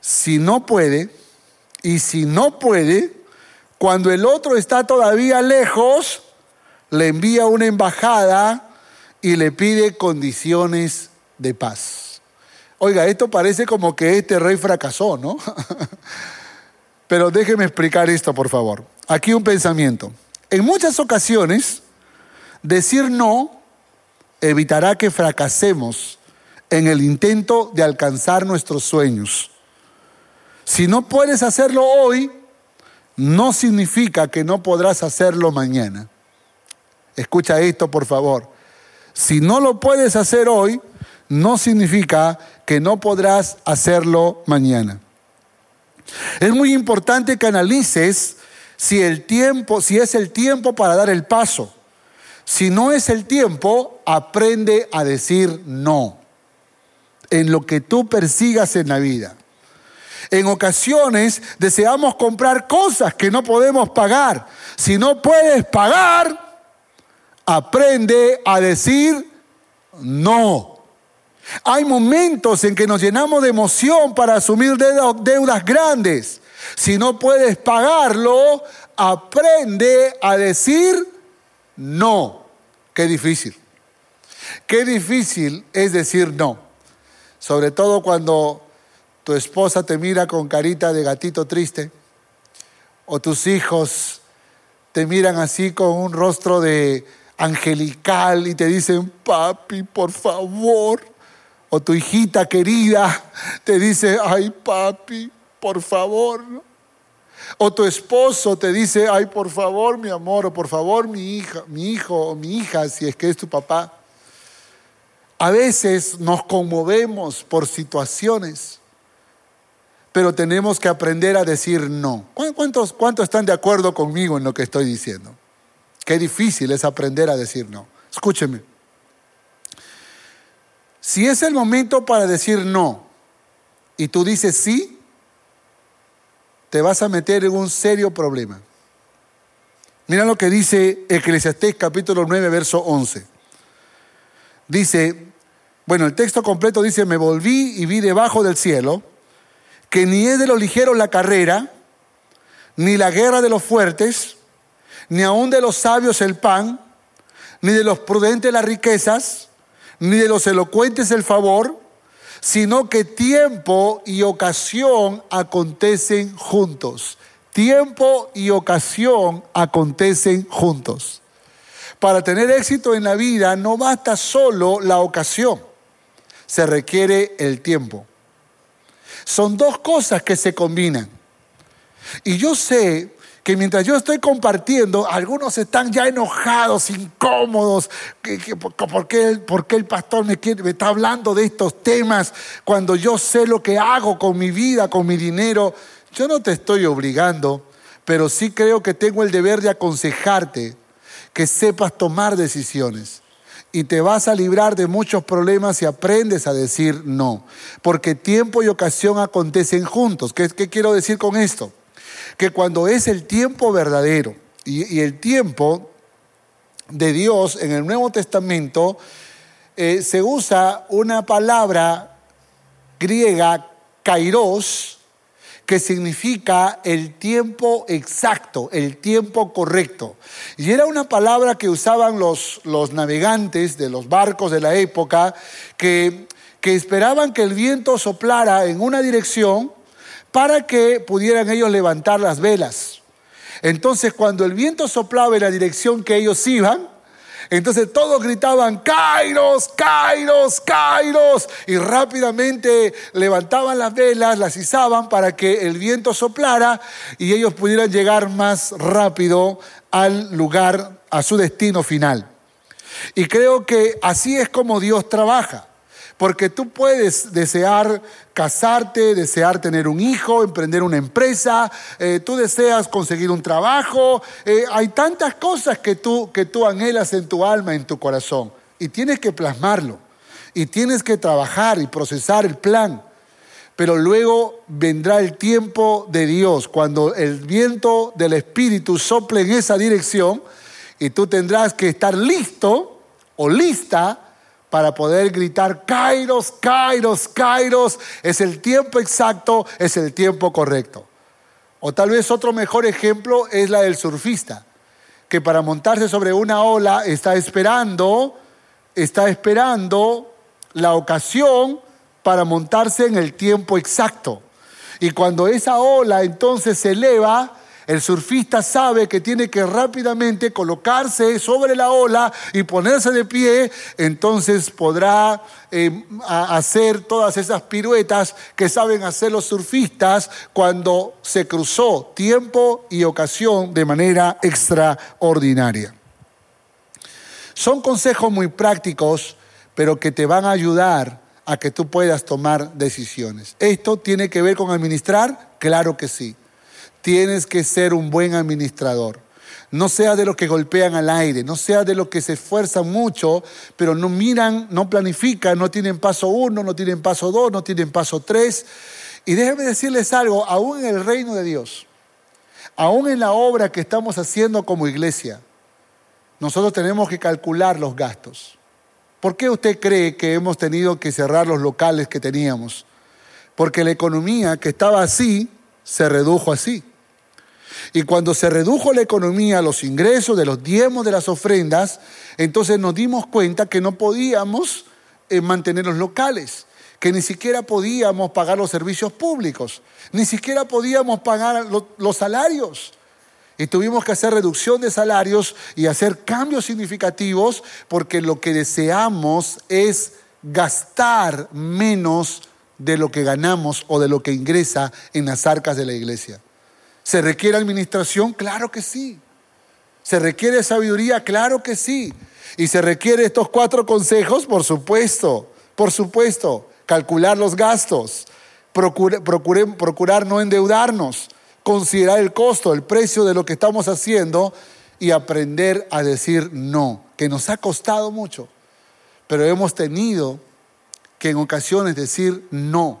Si no puede, y si no puede, cuando el otro está todavía lejos, le envía una embajada y le pide condiciones de paz. Oiga, esto parece como que este rey fracasó, ¿no? Pero déjeme explicar esto, por favor. Aquí un pensamiento. En muchas ocasiones, decir no evitará que fracasemos en el intento de alcanzar nuestros sueños. Si no puedes hacerlo hoy, no significa que no podrás hacerlo mañana. Escucha esto, por favor. Si no lo puedes hacer hoy, no significa que no podrás hacerlo mañana. Es muy importante que analices si el tiempo, si es el tiempo para dar el paso. Si no es el tiempo, aprende a decir no en lo que tú persigas en la vida. En ocasiones deseamos comprar cosas que no podemos pagar. Si no puedes pagar, aprende a decir no. Hay momentos en que nos llenamos de emoción para asumir deudas grandes. Si no puedes pagarlo, aprende a decir no. Qué difícil. Qué difícil es decir no. Sobre todo cuando tu esposa te mira con carita de gatito triste o tus hijos te miran así con un rostro de angelical y te dicen, papi, por favor. O tu hijita querida te dice, ay, papi, por favor. O tu esposo te dice, ay, por favor, mi amor, o por favor, mi hija, mi hijo o mi hija, si es que es tu papá. A veces nos conmovemos por situaciones, pero tenemos que aprender a decir no. ¿Cuántos, ¿Cuántos están de acuerdo conmigo en lo que estoy diciendo? Qué difícil es aprender a decir no. Escúcheme. Si es el momento para decir no y tú dices sí, te vas a meter en un serio problema. Mira lo que dice Eclesiastés capítulo 9, verso 11. Dice, bueno, el texto completo dice, me volví y vi debajo del cielo que ni es de los ligeros la carrera, ni la guerra de los fuertes, ni aun de los sabios el pan, ni de los prudentes las riquezas, ni de los elocuentes el favor, sino que tiempo y ocasión acontecen juntos. Tiempo y ocasión acontecen juntos. Para tener éxito en la vida no basta solo la ocasión, se requiere el tiempo. Son dos cosas que se combinan. Y yo sé que mientras yo estoy compartiendo, algunos están ya enojados, incómodos. ¿Por qué, el pastor me, me está hablando de estos temas cuando yo sé lo que hago con mi vida, con mi dinero? Yo no te estoy obligando, pero sí creo que tengo el deber de aconsejarte que sepas tomar decisiones y te vas a librar de muchos problemas si aprendes a decir no. Porque tiempo y ocasión acontecen juntos. ¿Qué, qué quiero decir con esto? Que cuando es el tiempo verdadero y, el tiempo de Dios en el Nuevo Testamento, eh, se usa una palabra griega, kairos, que significa el tiempo exacto, el tiempo correcto. Y era una palabra que usaban los, los navegantes de los barcos de la época, que, que esperaban que el viento soplara en una dirección para que pudieran ellos levantar las velas. Entonces cuando el viento soplaba en la dirección que ellos iban, entonces todos gritaban, Kairos, Kairos, Kairos, y rápidamente levantaban las velas, las izaban para que el viento soplara y ellos pudieran llegar más rápido al lugar, a su destino final. Y creo que así es como Dios trabaja. Porque tú puedes desear casarte, desear tener un hijo, emprender una empresa, eh, tú deseas conseguir un trabajo. Eh, hay tantas cosas que tú, que tú anhelas en tu alma, en tu corazón. Y tienes que plasmarlo. Y tienes que trabajar y procesar el plan. Pero luego vendrá el tiempo de Dios, cuando el viento del Espíritu sople en esa dirección y tú tendrás que estar listo o lista para poder gritar, Kairos, Kairos, Kairos, es el tiempo exacto, es el tiempo correcto. O tal vez otro mejor ejemplo es la del surfista, que para montarse sobre una ola está esperando, está esperando la ocasión para montarse en el tiempo exacto. Y cuando esa ola entonces se eleva, el surfista sabe que tiene que rápidamente colocarse sobre la ola y ponerse de pie, entonces podrá eh, hacer todas esas piruetas que saben hacer los surfistas cuando se cruzó tiempo y ocasión de manera extraordinaria. Son consejos muy prácticos, pero que te van a ayudar a que tú puedas tomar decisiones. ¿Esto tiene que ver con administrar? Claro que sí. Tienes que ser un buen administrador. No sea de los que golpean al aire, no sea de los que se esfuerzan mucho, pero no miran, no planifican, no tienen paso uno, no tienen paso dos, no tienen paso tres. Y déjenme decirles algo, aún en el reino de Dios, aún en la obra que estamos haciendo como iglesia, nosotros tenemos que calcular los gastos. ¿Por qué usted cree que hemos tenido que cerrar los locales que teníamos? Porque la economía que estaba así se redujo así. Y cuando se redujo la economía, los ingresos de los diezmos de las ofrendas, entonces nos dimos cuenta que no podíamos eh, mantener los locales, que ni siquiera podíamos pagar los servicios públicos, ni siquiera podíamos pagar los salarios. Y tuvimos que hacer reducción de salarios y hacer cambios significativos porque lo que deseamos es gastar menos de lo que ganamos o de lo que ingresa en las arcas de la iglesia. ¿Se requiere administración? Claro que sí. ¿Se requiere sabiduría? Claro que sí. ¿Y se requiere estos cuatro consejos? Por supuesto, por supuesto. Calcular los gastos, procurar no endeudarnos, considerar el costo, el precio de lo que estamos haciendo y aprender a decir no, que nos ha costado mucho, pero hemos tenido que en ocasiones decir no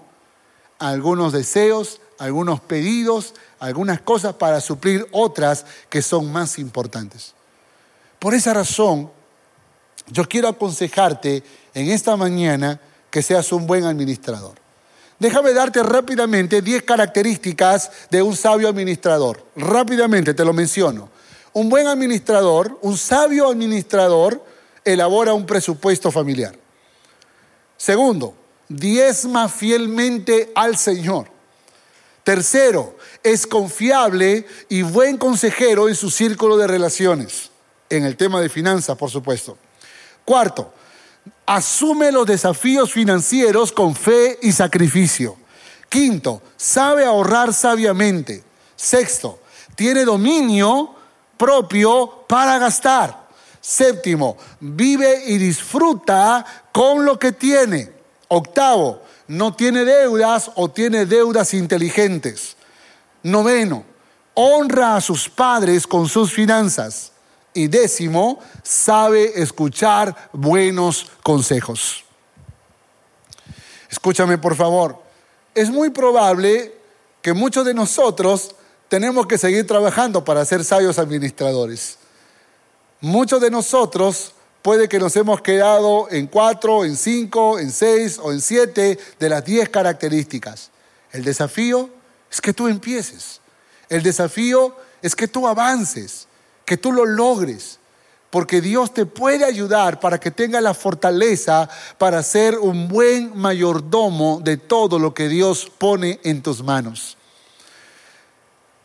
a algunos deseos, algunos pedidos, algunas cosas para suplir otras que son más importantes. Por esa razón, yo quiero aconsejarte en esta mañana que seas un buen administrador. Déjame darte rápidamente 10 características de un sabio administrador. Rápidamente te lo menciono. Un buen administrador, un sabio administrador, elabora un presupuesto familiar. Segundo, diezma fielmente al Señor. Tercero, es confiable y buen consejero en su círculo de relaciones, en el tema de finanzas, por supuesto. Cuarto, asume los desafíos financieros con fe y sacrificio. Quinto, sabe ahorrar sabiamente. Sexto, tiene dominio propio para gastar. Séptimo, vive y disfruta con lo que tiene. Octavo, no tiene deudas o tiene deudas inteligentes. Noveno, honra a sus padres con sus finanzas. Y décimo, sabe escuchar buenos consejos. Escúchame por favor. Es muy probable que muchos de nosotros tenemos que seguir trabajando para ser sabios administradores. Muchos de nosotros puede que nos hemos quedado en cuatro, en cinco, en seis o en siete de las diez características. El desafío es que tú empieces. El desafío es que tú avances que tú lo logres, porque Dios te puede ayudar para que tengas la fortaleza para ser un buen mayordomo de todo lo que Dios pone en tus manos.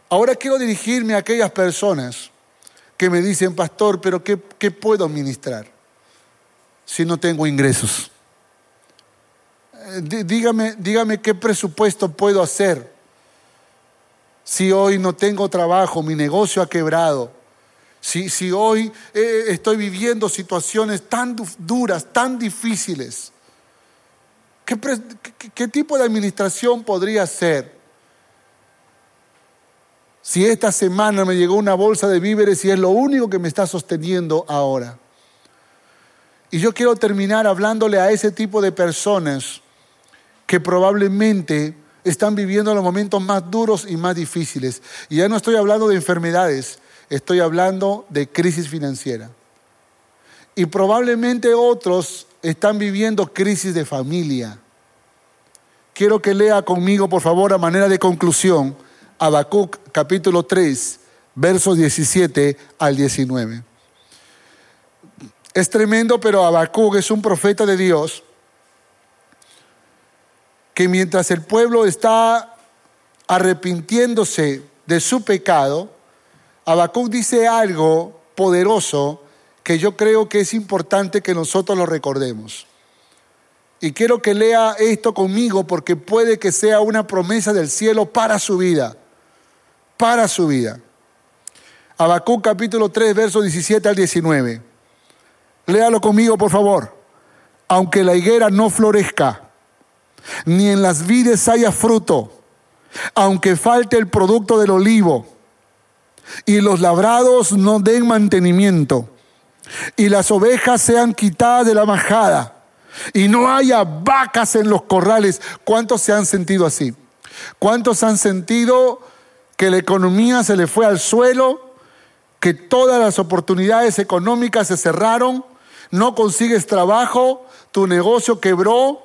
Ahora quiero dirigirme a aquellas personas que me dicen, pastor, pero ¿qué, qué puedo ministrar si no tengo ingresos? Eh, dígame, dígame qué presupuesto puedo hacer si hoy no tengo trabajo, mi negocio ha quebrado si, hoy eh, estoy viviendo situaciones tan duras, tan difíciles, ¿qué, tipo de administración podría ser? Si esta semana me llegó una bolsa de víveres y es lo único que me está sosteniendo ahora. Y yo quiero terminar hablándole a ese tipo de personas que probablemente están viviendo los momentos más duros y más difíciles. Y ya no estoy hablando de enfermedades, Estoy hablando de crisis financiera. Y probablemente otros están viviendo crisis de familia. Quiero que lea conmigo, por favor, a manera de conclusión, Habacuc capítulo 3, versos 17 al 19. Es tremendo, pero Habacuc es un profeta de Dios que mientras el pueblo está arrepintiéndose de su pecado, Habacuc dice algo poderoso que yo creo que es importante que nosotros lo recordemos. Y quiero que lea esto conmigo porque puede que sea una promesa del cielo para su vida, para su vida. Habacuc capítulo 3, versos 17 al 19. Léalo conmigo, por favor. Aunque la higuera no florezca, ni en las vides haya fruto, aunque falte el producto del olivo, y los labrados no den mantenimiento, y las ovejas sean quitadas de la majada, y no haya vacas en los corrales. ¿Cuántos se han sentido así? ¿Cuántos han sentido que la economía se le fue al suelo, que todas las oportunidades económicas se cerraron, no consigues trabajo, tu negocio quebró,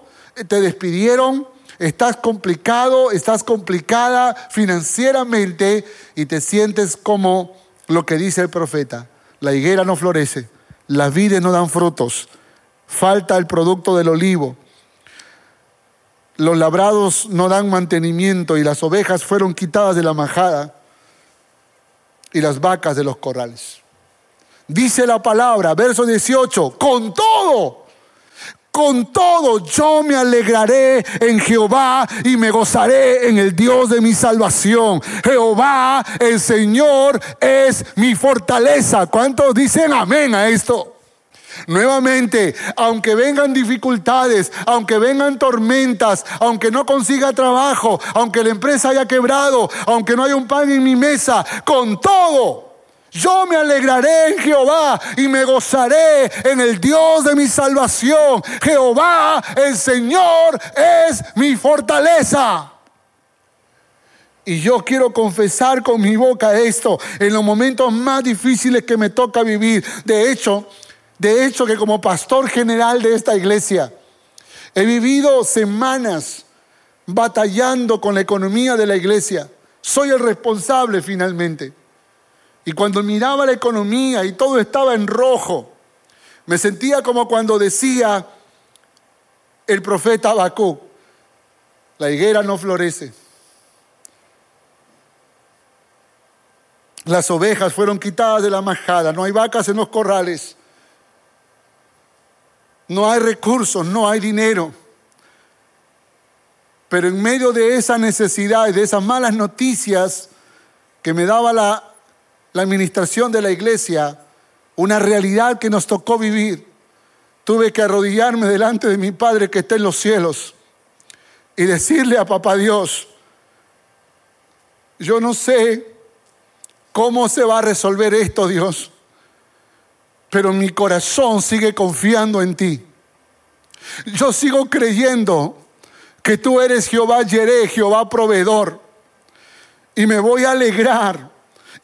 te despidieron? estás complicado, estás complicada financieramente y te sientes como lo que dice el profeta. La higuera no florece, las vides no dan frutos, falta el producto del olivo, los labrados no dan mantenimiento y las ovejas fueron quitadas de la majada. y las vacas de los corrales. Dice la palabra, verso 18, con todo, con todo yo me alegraré en Jehová y me gozaré en el Dios de mi salvación. Jehová, el Señor, es mi fortaleza. ¿Cuántos dicen amén a esto? Nuevamente, aunque vengan dificultades, aunque vengan tormentas, aunque no consiga trabajo, aunque la empresa haya quebrado, aunque no haya un pan en mi mesa, con todo, yo me alegraré en Jehová y me gozaré en el Dios de mi salvación. Jehová, el Señor, es mi fortaleza. Y yo quiero confesar con mi boca esto en los momentos más difíciles que me toca vivir. De hecho, de hecho, que como pastor general de esta iglesia, he vivido semanas batallando con la economía de la iglesia. Soy el responsable finalmente. Y cuando miraba la economía y todo estaba en rojo, me sentía como cuando decía el profeta Habacuc, la higuera no florece. Las ovejas fueron quitadas de la majada, no hay vacas en los corrales no hay recursos, no hay dinero. Pero en medio de esa necesidad y de esas malas noticias que me daba la, la administración de la iglesia, una realidad que nos tocó vivir, tuve que arrodillarme delante de mi Padre que está en los cielos y decirle a Papá Dios, yo no sé cómo se va a resolver esto, Dios pero mi corazón sigue confiando en ti. Yo sigo creyendo que tú eres Jehová Yeré, Jehová proveedor. Y me voy a alegrar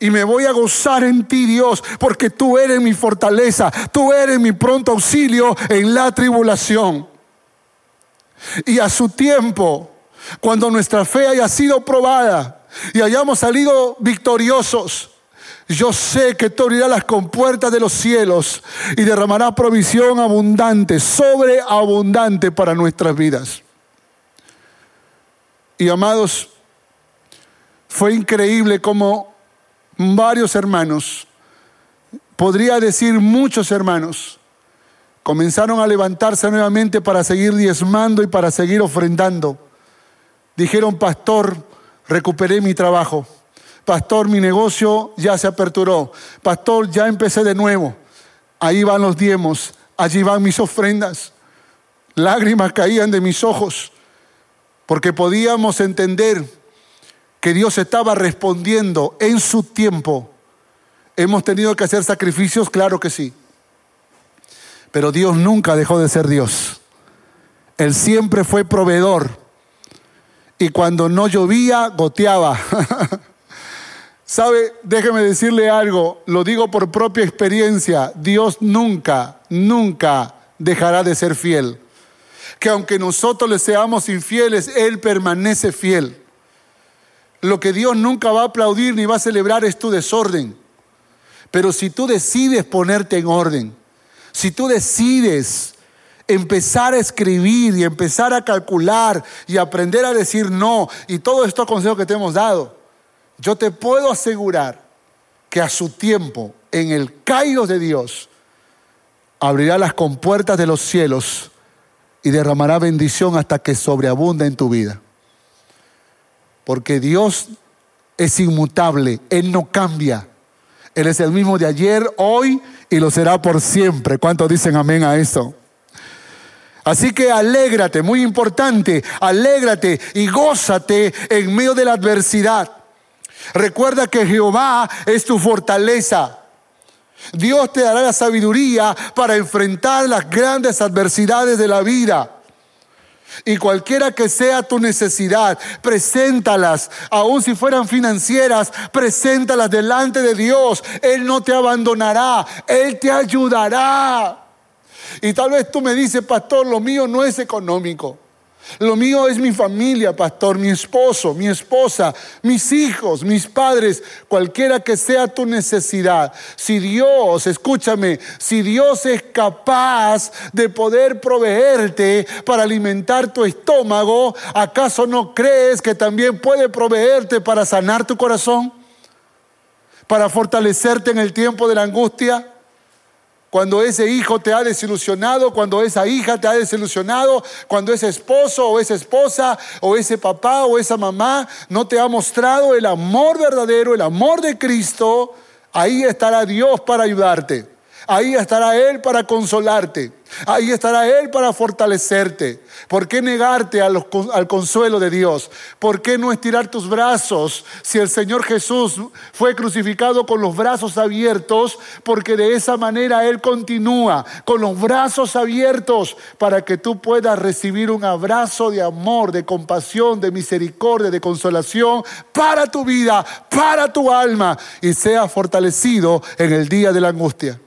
y me voy a gozar en ti, Dios, porque tú eres mi fortaleza, tú eres mi pronto auxilio en la tribulación. Y a su tiempo, cuando nuestra fe haya sido probada y hayamos salido victoriosos, yo sé que tú abrirás las compuertas de los cielos y derramarás provisión abundante, sobreabundante para nuestras vidas. Y amados, fue increíble como varios hermanos, podría decir muchos hermanos, comenzaron a levantarse nuevamente para seguir diezmando y para seguir ofrendando. Dijeron, pastor, recuperé mi trabajo Pastor, mi negocio ya se aperturó. Pastor, ya empecé de nuevo. Ahí van los diemos, allí van mis ofrendas. Lágrimas caían de mis ojos porque podíamos entender que Dios estaba respondiendo en su tiempo. ¿Hemos tenido que hacer sacrificios? Claro que sí. Pero Dios nunca dejó de ser Dios. Él siempre fue proveedor. Y cuando no llovía, goteaba. Sabe, déjeme decirle algo, lo digo por propia experiencia, Dios nunca, nunca dejará de ser fiel. Que aunque nosotros le seamos infieles, Él permanece fiel. Lo que Dios nunca va a aplaudir ni va a celebrar es tu desorden. Pero si tú decides ponerte en orden, si tú decides empezar a escribir y empezar a calcular y aprender a decir no, y todos estos consejos que te hemos dado, yo te puedo asegurar que a su tiempo, en el caído de Dios, abrirá las compuertas de los cielos y derramará bendición hasta que sobreabunda en tu vida. Porque Dios es inmutable, Él no cambia. Él es el mismo de ayer, hoy y lo será por siempre. ¿Cuántos dicen amén a eso? Así que alégrate, muy importante, alégrate y gózate en medio de la adversidad. Recuerda que Jehová es tu fortaleza. Dios te dará la sabiduría para enfrentar las grandes adversidades de la vida. Y cualquiera que sea tu necesidad, preséntalas, aun si fueran financieras, preséntalas delante de Dios. Él no te abandonará, Él te ayudará. Y tal vez tú me dices, pastor, lo mío no es económico. Lo mío es mi familia, pastor, mi esposo, mi esposa, mis hijos, mis padres, cualquiera que sea tu necesidad. Si Dios, escúchame, si Dios es capaz de poder proveerte para alimentar tu estómago, ¿acaso no crees que también puede proveerte para sanar tu corazón? para fortalecerte en el tiempo de la angustia? Cuando ese hijo te ha desilusionado, cuando esa hija te ha desilusionado, cuando ese esposo o esa esposa o ese papá o esa mamá no te ha mostrado el amor verdadero, el amor de Cristo, ahí estará Dios para ayudarte. Ahí estará Él para consolarte. Ahí estará Él para fortalecerte. ¿Por qué negarte al consuelo de Dios? ¿Por qué no estirar tus brazos si el Señor Jesús fue crucificado con los brazos abiertos? Porque de esa manera Él continúa con los brazos abiertos para que tú puedas recibir un abrazo de amor, de compasión, de misericordia, de consolación para tu vida, para tu alma y sea fortalecido en el día de la angustia.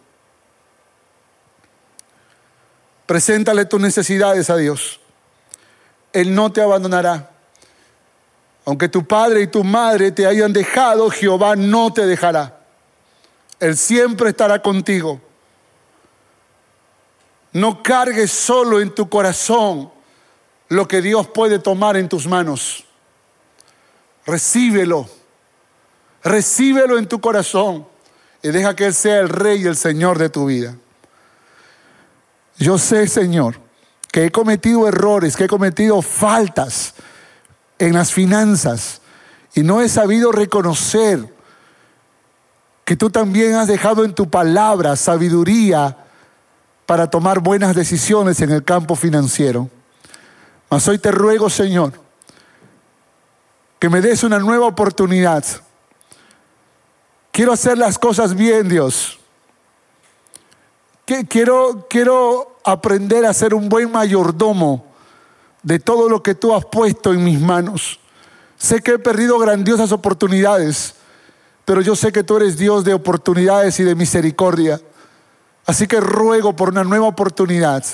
Preséntale tus necesidades a Dios. Él no te abandonará. Aunque tu padre y tu madre te hayan dejado, Jehová no te dejará. Él siempre estará contigo. No cargues solo en tu corazón lo que Dios puede tomar en tus manos. Recíbelo. Recíbelo en tu corazón y deja que Él sea el rey y el Señor de tu vida. Yo sé, Señor, que he cometido errores, que he cometido faltas en las finanzas y no he sabido reconocer que tú también has dejado en tu palabra sabiduría para tomar buenas decisiones en el campo financiero. Mas hoy te ruego, Señor, que me des una nueva oportunidad. Quiero hacer las cosas bien, Dios. Quiero, quiero aprender a ser un buen mayordomo de todo lo que tú has puesto en mis manos. Sé que he perdido grandiosas oportunidades, pero yo sé que tú eres Dios de oportunidades y de misericordia. Así que ruego por una nueva oportunidad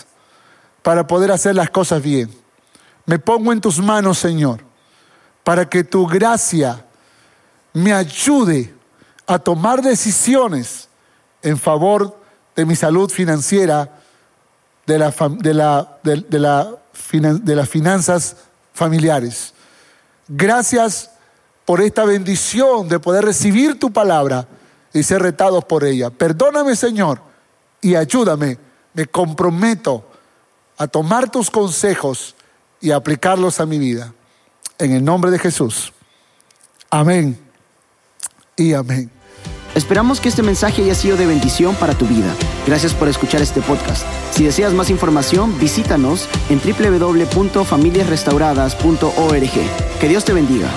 para poder hacer las cosas bien. Me pongo en tus manos, Señor, para que tu gracia me ayude a tomar decisiones en favor de mi salud financiera, de, la, de, la, de, la, de las finanzas familiares. Gracias por esta bendición de poder recibir tu palabra y ser retados por ella. Perdóname, Señor, y ayúdame. Me comprometo a tomar tus consejos y aplicarlos a mi vida. En el nombre de Jesús. Amén y amén. Esperamos que este mensaje haya sido de bendición para tu vida. Gracias por escuchar este podcast. Si deseas más información, visítanos en www.familiasrestauradas.org. Que Dios te bendiga.